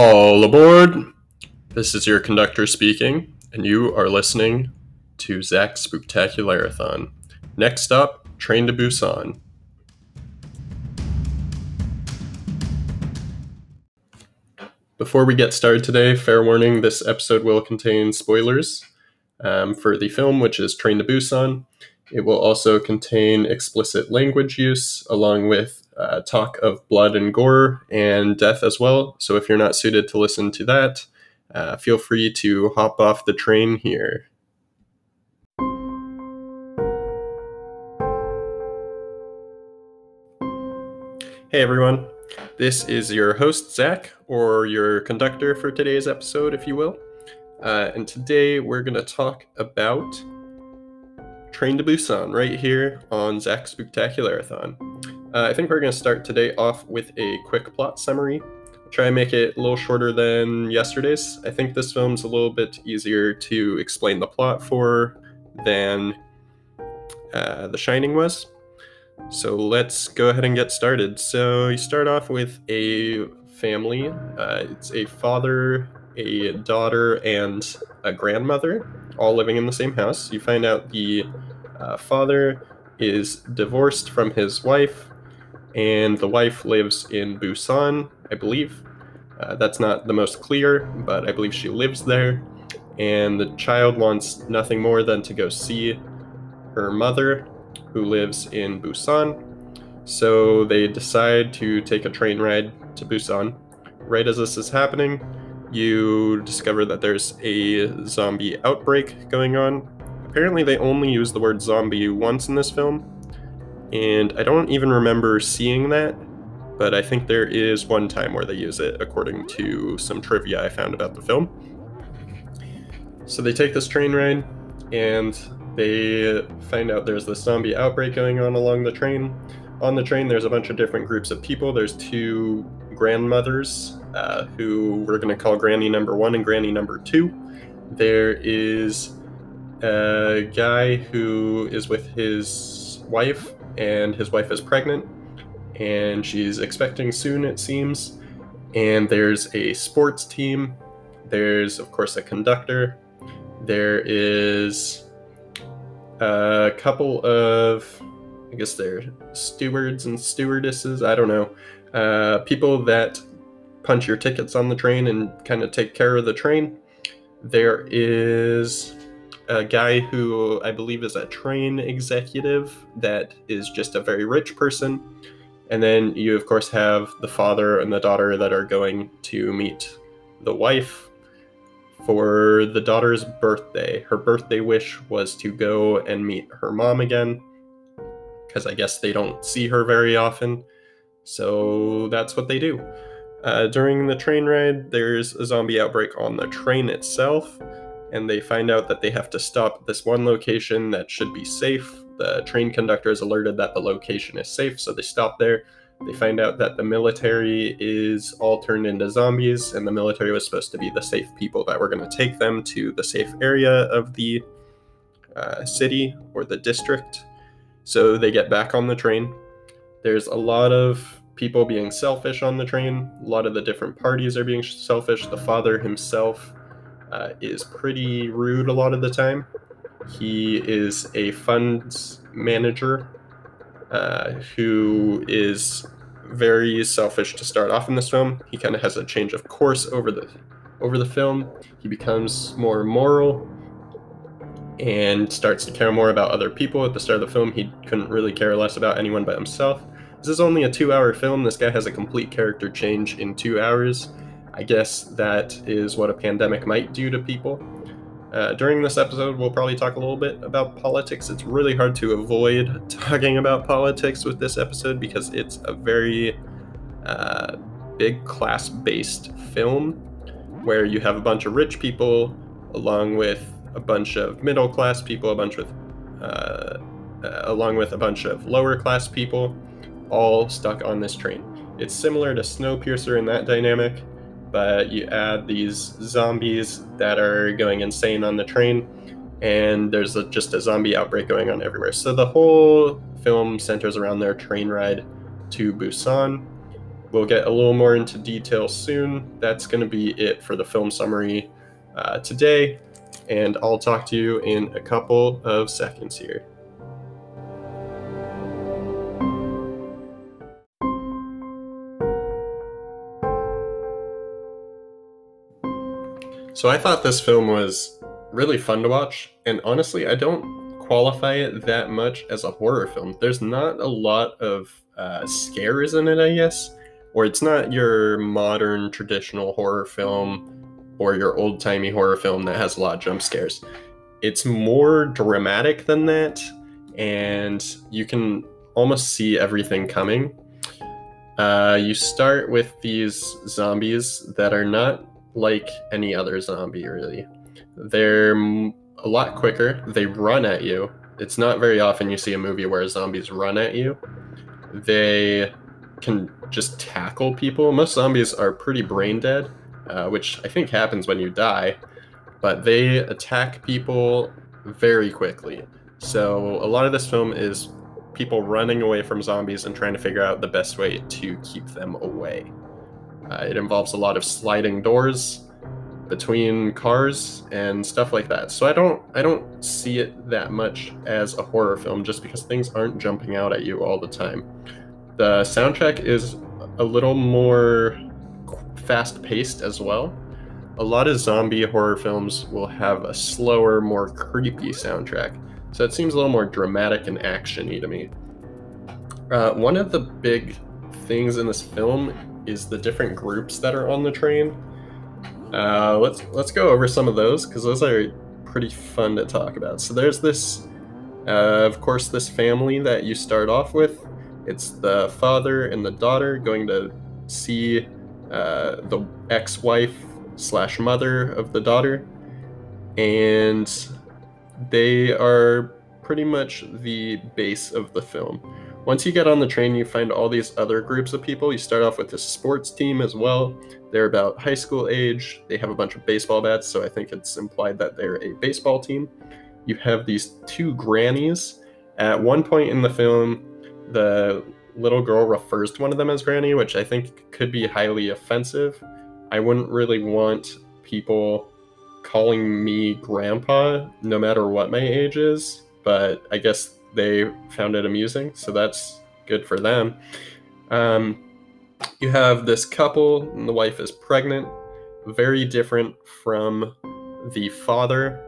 All aboard! This is your conductor speaking, and you are listening to Zach's Spooktacularathon. Next up, Train to Busan. Before we get started today, fair warning this episode will contain spoilers um, for the film, which is Train to Busan. It will also contain explicit language use, along with uh, talk of blood and gore and death as well. So if you're not suited to listen to that, uh, feel free to hop off the train here. Hey everyone, this is your host Zach, or your conductor for today's episode, if you will. Uh, and today we're going to talk about Train to Busan right here on Zach's Spooktacularathon. Uh, I think we're going to start today off with a quick plot summary. try and make it a little shorter than yesterday's. I think this film's a little bit easier to explain the plot for than uh, The Shining was. So let's go ahead and get started. So you start off with a family. Uh, it's a father, a daughter, and a grandmother, all living in the same house. You find out the uh, father is divorced from his wife, and the wife lives in Busan, I believe. Uh, that's not the most clear, but I believe she lives there. And the child wants nothing more than to go see her mother, who lives in Busan. So they decide to take a train ride to Busan. Right as this is happening, you discover that there's a zombie outbreak going on. Apparently, they only use the word zombie once in this film, and I don't even remember seeing that, but I think there is one time where they use it, according to some trivia I found about the film. So they take this train ride, and they find out there's this zombie outbreak going on along the train. On the train, there's a bunch of different groups of people. There's two grandmothers uh, who we're going to call Granny number one and Granny number two. There is a guy who is with his wife, and his wife is pregnant, and she's expecting soon, it seems. And there's a sports team. There's, of course, a conductor. There is a couple of, I guess they're stewards and stewardesses. I don't know. Uh, people that punch your tickets on the train and kind of take care of the train. There is a guy who I believe is a train executive that is just a very rich person. And then you, of course, have the father and the daughter that are going to meet the wife for the daughter's birthday. Her birthday wish was to go and meet her mom again, because I guess they don't see her very often. So that's what they do. Uh, during the train ride, there's a zombie outbreak on the train itself, and they find out that they have to stop at this one location that should be safe. The train conductor is alerted that the location is safe, so they stop there. They find out that the military is all turned into zombies, and the military was supposed to be the safe people that were going to take them to the safe area of the uh, city or the district. So they get back on the train. There's a lot of people being selfish on the train. A lot of the different parties are being selfish. The father himself uh, is pretty rude a lot of the time. He is a funds manager uh, who is very selfish to start off in this film. He kind of has a change of course over the over the film. He becomes more moral and starts to care more about other people. At the start of the film, he couldn't really care less about anyone but himself. This is only a two hour film. This guy has a complete character change in two hours. I guess that is what a pandemic might do to people. Uh, during this episode, we'll probably talk a little bit about politics. It's really hard to avoid talking about politics with this episode because it's a very uh, big class based film where you have a bunch of rich people along with a bunch of middle class people, a bunch of uh, uh along with a bunch of lower class people all stuck on this train. It's similar to Snowpiercer in that dynamic, but you add these zombies that are going insane on the train, and there's a, just a zombie outbreak going on everywhere. So the whole film centers around their train ride to Busan. we'll get a little more into detail soon. That's going to be it for the film summary uh, today, and I'll talk to you in a couple of seconds here. So I thought this film was really fun to watch, and honestly, I don't qualify it that much as a horror film. There's not a lot of uh, scares in it, I guess, or it's not your modern traditional horror film or your old timey horror film that has a lot of jump scares. It's more dramatic than that, and you can almost see everything coming. Uh, you start with these zombies that are not like any other zombie, really. They're a lot quicker. They run at you. It's not very often you see a movie where zombies run at you. They can just tackle people. Most zombies are pretty brain dead, uh, which I think happens when you die, but they attack people very quickly. So a lot of this film is people running away from zombies and trying to figure out the best way to keep them away. Uh, it involves a lot of sliding doors between cars and stuff like that. So I don't I don't see it that much as a horror film just because things aren't jumping out at you all the time. The soundtrack is a little more fast paced as well. A lot of zombie horror films will have a slower, more creepy soundtrack. So it seems a little more dramatic and actiony to me. Uh, one of the big things in this film is the different groups that are on the train. Uh, let's let's go over some of those because those are pretty fun to talk about. So there's this, uh, of course, this family that you start off with. It's the father and the daughter going to see uh, the ex-wife slash mother of the daughter, and they are pretty much the base of the film. Once you get on the train, you find all these other groups of people. You start off with this sports team as well. They're about high school age. They have a bunch of baseball bats, so I think it's implied that they're a baseball team. You have these two grannies. At one point in the film, the little girl refers to one of them as granny, which I think could be highly offensive. I wouldn't really want people calling me grandpa no matter what my age is, but I guess they found it amusing, so that's good for them. Um, you have this couple, and the wife is pregnant, very different from the father.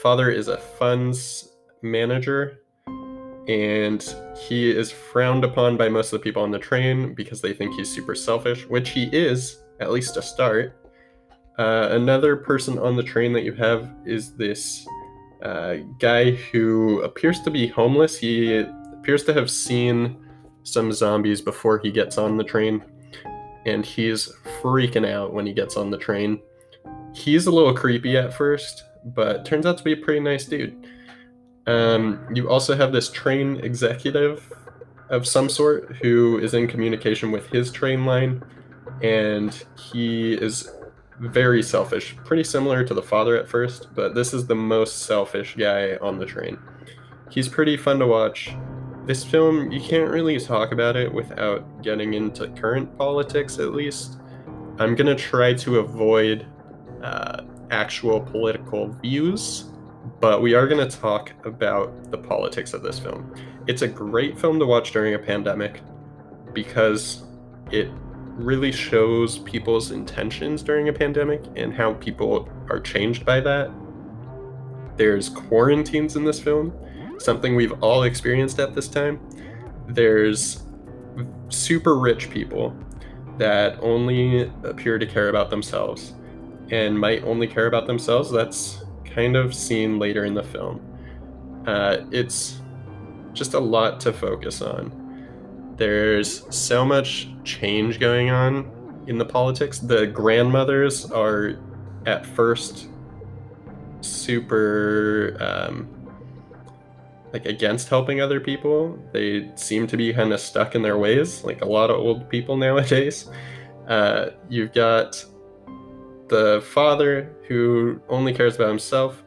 Father is a funds manager, and he is frowned upon by most of the people on the train because they think he's super selfish, which he is, at least to start. Uh, another person on the train that you have is this guy who appears to be homeless. He appears to have seen some zombies before he gets on the train, and he's freaking out when he gets on the train. He's a little creepy at first, but turns out to be a pretty nice dude. Um, you also have this train executive of some sort who is in communication with his train line, and he is very selfish, pretty similar to the father at first, but this is the most selfish guy on the train. He's pretty fun to watch. This film, you can't really talk about it without getting into current politics, at least. I'm gonna try to avoid uh, actual political views, but we are gonna talk about the politics of this film. It's a great film to watch during a pandemic because it really shows people's intentions during a pandemic and how people are changed by that. There's quarantines in this film, something we've all experienced at this time. There's super rich people that only appear to care about themselves and might only care about themselves. That's kind of seen later in the film. Uh, it's just a lot to focus on there's so much change going on in the politics. The grandmothers are at first super um, like against helping other people. They seem to be kind of stuck in their ways, like a lot of old people nowadays. Uh, you've got the father who only cares about himself,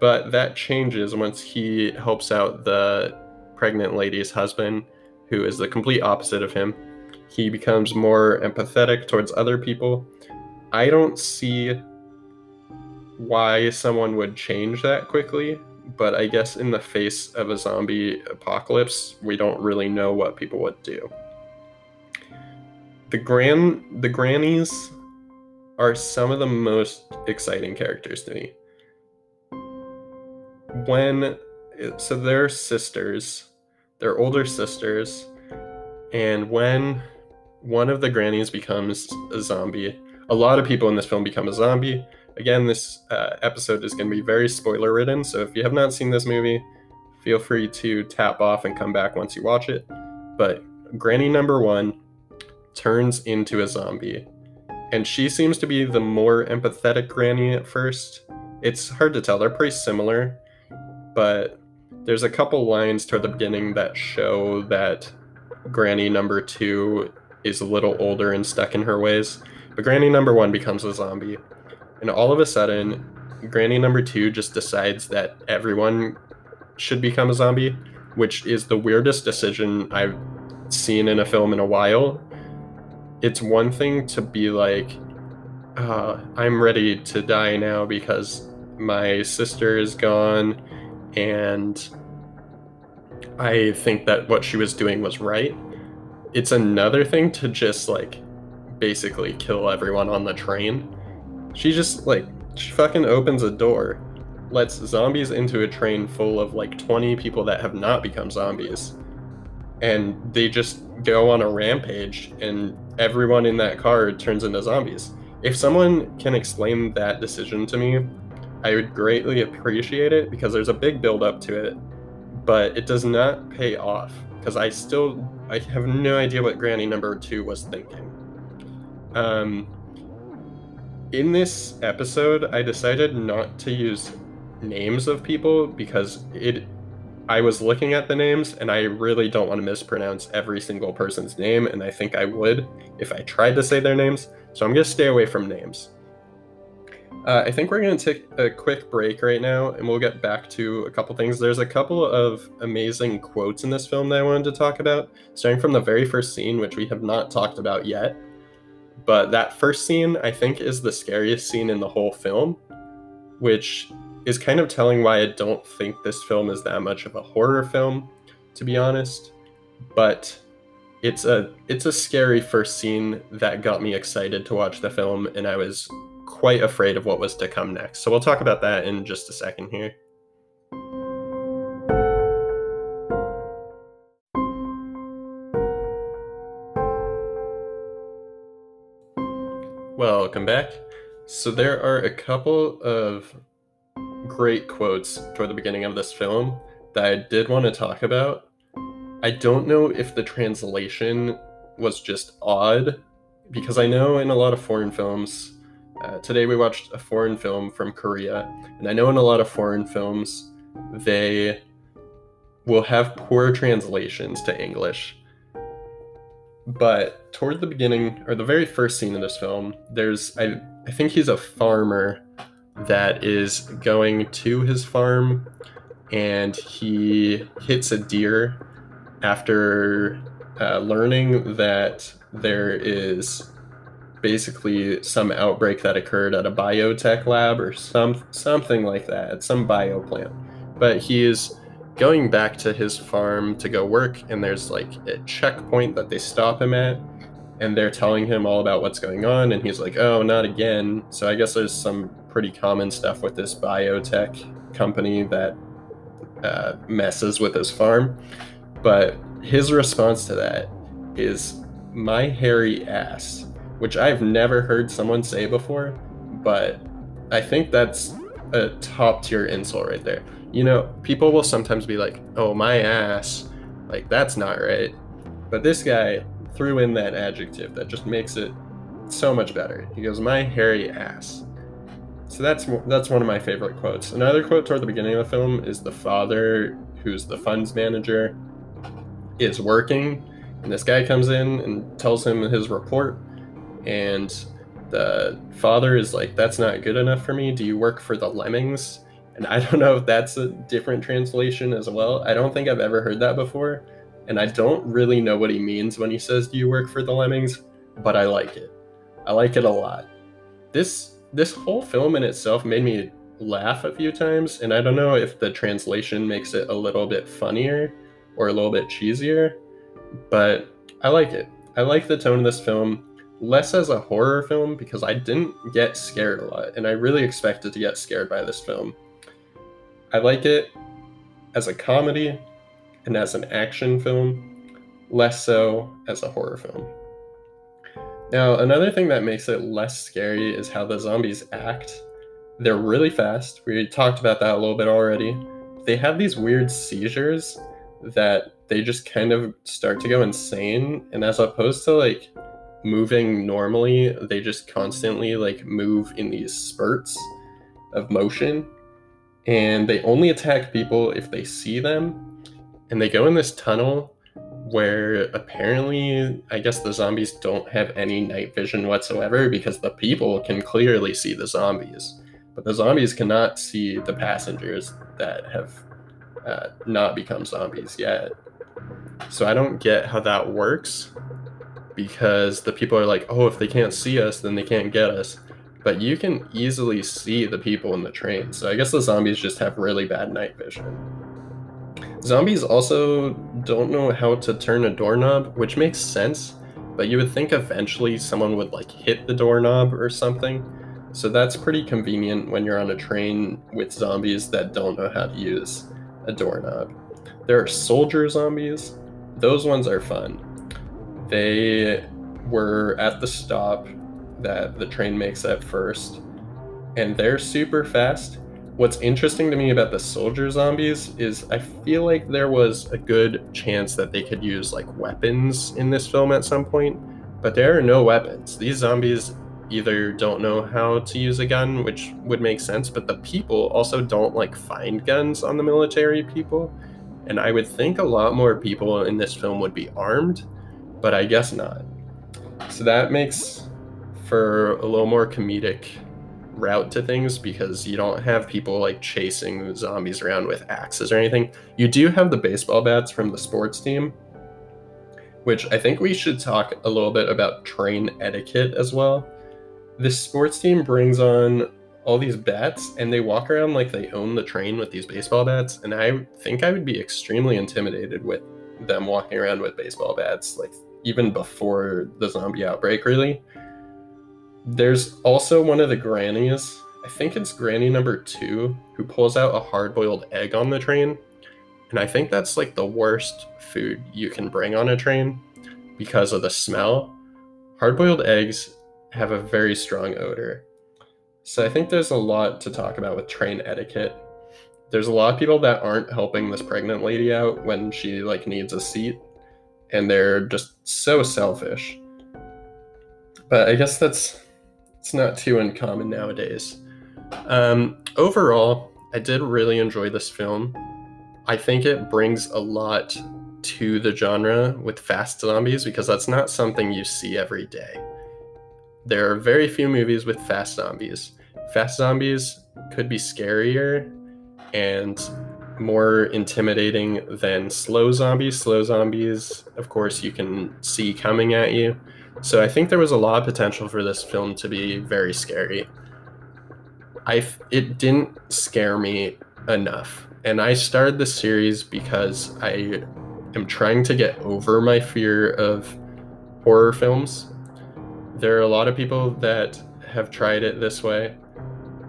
but that changes once he helps out the pregnant lady's husband who is the complete opposite of him. He becomes more empathetic towards other people. I don't see why someone would change that quickly, but I guess in the face of a zombie apocalypse, we don't really know what people would do. The gran the grannies are some of the most exciting characters to me. When so they're sisters, they're older sisters, and when one of the grannies becomes a zombie, a lot of people in this film become a zombie. Again, this uh, episode is going to be very spoiler ridden, so if you have not seen this movie, feel free to tap off and come back once you watch it. But Granny number one turns into a zombie, and she seems to be the more empathetic Granny at first. It's hard to tell, they're pretty similar, but there's a couple lines toward the beginning that show that Granny number two is a little older and stuck in her ways. But Granny number one becomes a zombie. And all of a sudden, Granny number two just decides that everyone should become a zombie, which is the weirdest decision I've seen in a film in a while. It's one thing to be like, uh, I'm ready to die now because my sister is gone and I think that what she was doing was right. It's another thing to just like basically kill everyone on the train. She just like she fucking opens a door, lets zombies into a train full of like 20 people that have not become zombies. And they just go on a rampage and everyone in that car turns into zombies. If someone can explain that decision to me, I would greatly appreciate it because there's a big build up to it, but it does not pay off because I still I have no idea what Granny number 2 was thinking. Um, in this episode, I decided not to use names of people because it. I was looking at the names and I really don't want to mispronounce every single person's name, and I think I would if I tried to say their names. So I'm going to stay away from names. Uh, I think we're going to take a quick break right now, and we'll get back to a couple things. There's a couple of amazing quotes in this film that I wanted to talk about, starting from the very first scene, which we have not talked about yet. But that first scene, I think, is the scariest scene in the whole film, which is kind of telling why I don't think this film is that much of a horror film, to be honest. But it's a it's a scary first scene that got me excited to watch the film, and I was quite afraid of what was to come next. So we'll talk about that in just a second here. Welcome back. So there are a couple of great quotes toward the beginning of this film that I did want to talk about. I don't know if the translation was just odd because I know in a lot of foreign films, uh, today we watched a foreign film from Korea, and I know in a lot of foreign films they will have poor translations to English. But toward the beginning, or the very first scene of this film, there's I I think he's a farmer that is going to his farm, and he hits a deer after uh, learning that there is basically some outbreak that occurred at a biotech lab or some something like that, at some bio plant. But he is going back to his farm to go work, and there's like a checkpoint that they stop him at, and they're telling him all about what's going on, and he's like, "Oh, not again." So I guess there's some pretty common stuff with this biotech company that uh, messes with his farm. But his response to that is, "My hairy ass," which I've never heard someone say before, but I think that's a top tier insult right there you know, people will sometimes be like, oh, my ass. Like, that's not right. But this guy threw in that adjective that just makes it so much better. He goes, my hairy ass. So that's that's one of my favorite quotes. Another quote toward the beginning of the film is the father, who's the funds manager, is working, and this guy comes in and tells him his report, and the father is like, "That's not good enough for me. Do you work for the Lemmings?" And I don't know if that's a different translation as well. I don't think I've ever heard that before, And I don't really know what he means when he says, Do you work for the lemmings? But I like it. I like it a lot. This this whole film in itself made me laugh a few times, and I don't know if the translation makes it a little bit funnier or a little bit cheesier, but I like it. I like the tone of this film less as a horror film because I didn't get scared a lot, and I really expected to get scared by this film. I like it as a comedy and as an action film, less so as a horror film. Now, another thing that makes it less scary is how the zombies act. They're really fast. We talked about that a little bit already. They have these weird seizures that they just kind of start to go insane, and as opposed to like moving normally, they just constantly like move in these spurts of motion. And they only attack people if they see them. And they go in this tunnel where apparently I guess the zombies don't have any night vision whatsoever because the people can clearly see the zombies. But the zombies cannot see the passengers that have uh, not become zombies yet. So I don't get how that works because the people are like, oh, if they can't see us, then they can't get us. But you can easily see the people in the train. So I guess the zombies just have really bad night vision. Zombies also don't know how to turn a doorknob, which makes sense, but you would think eventually someone would like hit the doorknob or something. So that's pretty convenient when you're on a train with zombies that don't know how to use a doorknob. There are soldier zombies. Those ones are fun they were at the stop that the train makes at first, and they're super fast. What's interesting to me about the soldier zombies is I feel like there was a good chance that they could use like weapons in this film at some point, but there are no weapons. These zombies either don't know how to use a gun, which would make sense, but the people also don't like find guns on the military people. And I would think a lot more people in this film would be armed but I guess not. So that makes for a little more comedic route to things because you don't have people like chasing zombies around with axes or anything. You do have the baseball bats from the sports team, which I think we should talk a little bit about train etiquette as well. This sports team brings on all these bats and they walk around like they own the train with these baseball bats and I think I would be extremely intimidated with them walking around with baseball bats like even before the zombie outbreak, really. There's also one of the grannies, I think it's granny number two, who pulls out a hard boiled egg on the train. And I think that's like the worst food you can bring on a train because of the smell. Hard boiled eggs have a very strong odor. So I think there's a lot to talk about with train etiquette. There's a lot of people that aren't helping this pregnant lady out when she like needs a seat and they're just so selfish. But I guess that's it's not too uncommon nowadays. Um, overall, I did really enjoy this film. I think it brings a lot to the genre with fast zombies because that's not something you see every day. There are very few movies with fast zombies. Fast zombies could be scarier and more intimidating than slow zombies. Slow zombies, of course, you can see coming at you. So I think there was a lot of potential for this film to be very scary. I it didn't scare me enough. And I started this series because I am trying to get over my fear of horror films. There are a lot of people that have tried it this way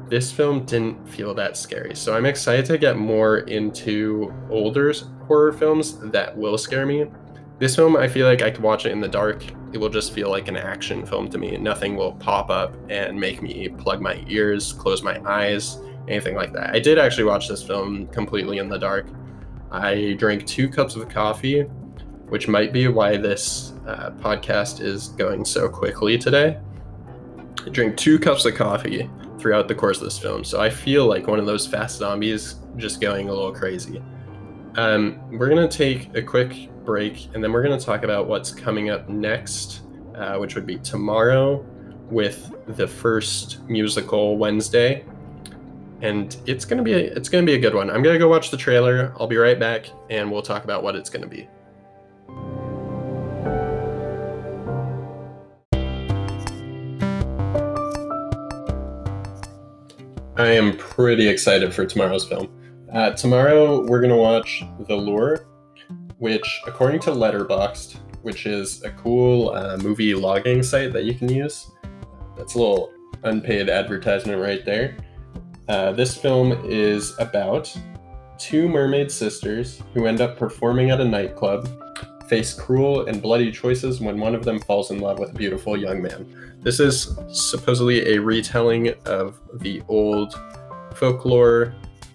this film didn't feel that scary. So I'm excited to get more into older horror films that will scare me. This film, I feel like I could watch it in the dark. It will just feel like an action film to me. Nothing will pop up and make me plug my ears, close my eyes, anything like that. I did actually watch this film completely in the dark. I drank two cups of coffee, which might be why this uh, podcast is going so quickly today. I drank two cups of coffee throughout the course of this film. So I feel like one of those fast zombies just going a little crazy. Um, we're going to take a quick break and then we're going to talk about what's coming up next, uh, which would be tomorrow with the first musical Wednesday. And it's gonna be a, it's gonna be a good one. I'm gonna go watch the trailer. I'll be right back, and we'll talk about what it's gonna be. I am pretty excited for tomorrow's film. Uh, tomorrow we're gonna watch The Lure, which, according to Letterboxd, which is a cool uh, movie logging site that you can use, that's a little unpaid advertisement right there. Uh, this film is about two mermaid sisters who end up performing at a nightclub face cruel and bloody choices when one of them falls in love with a beautiful young man. This is supposedly a retelling of the old folklore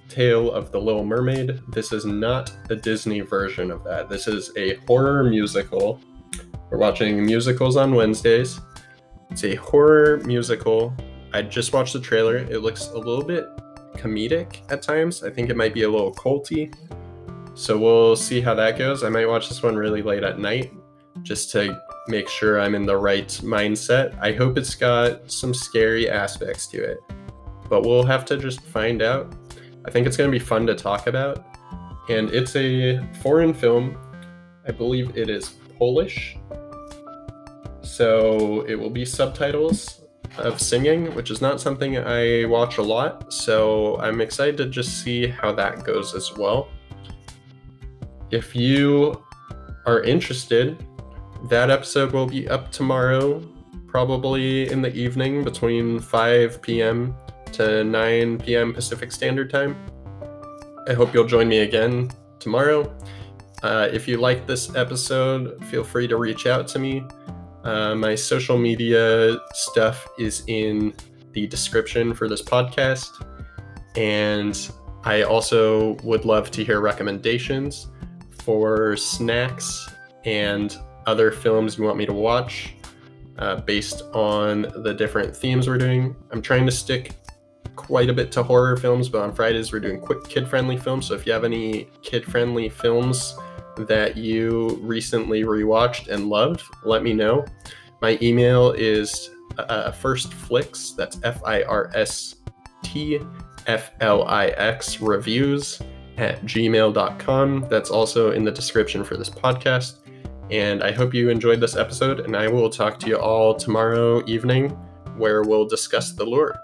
tale of the Little Mermaid. This is not a Disney version of that. This is a horror musical. We're watching musicals on Wednesdays. It's a horror musical. I just watched the trailer. It looks a little bit comedic at times. I think it might be a little culty. So we'll see how that goes. I might watch this one really late at night just to make sure I'm in the right mindset. I hope it's got some scary aspects to it, but we'll have to just find out. I think it's going to be fun to talk about. And it's a foreign film. I believe it is Polish. So it will be subtitles of singing, which is not something I watch a lot. So I'm excited to just see how that goes as well. If you are interested, that episode will be up tomorrow, probably in the evening between 5 p.m. to 9 p.m. Pacific Standard Time. I hope you'll join me again tomorrow. Uh, if you like this episode, feel free to reach out to me. Uh, my social media stuff is in the description for this podcast. And I also would love to hear recommendations for snacks and other films you want me to watch uh, based on the different themes we're doing. I'm trying to stick quite a bit to horror films, but on Fridays we're doing quick kid friendly films. So if you have any kid friendly films that you recently rewatched and loved, let me know. My email is uh, firstflix, that's F I R S T F L I X reviews at gmail.com. That's also in the description for this podcast. And I hope you enjoyed this episode, and I will talk to you all tomorrow evening where we'll discuss the lure.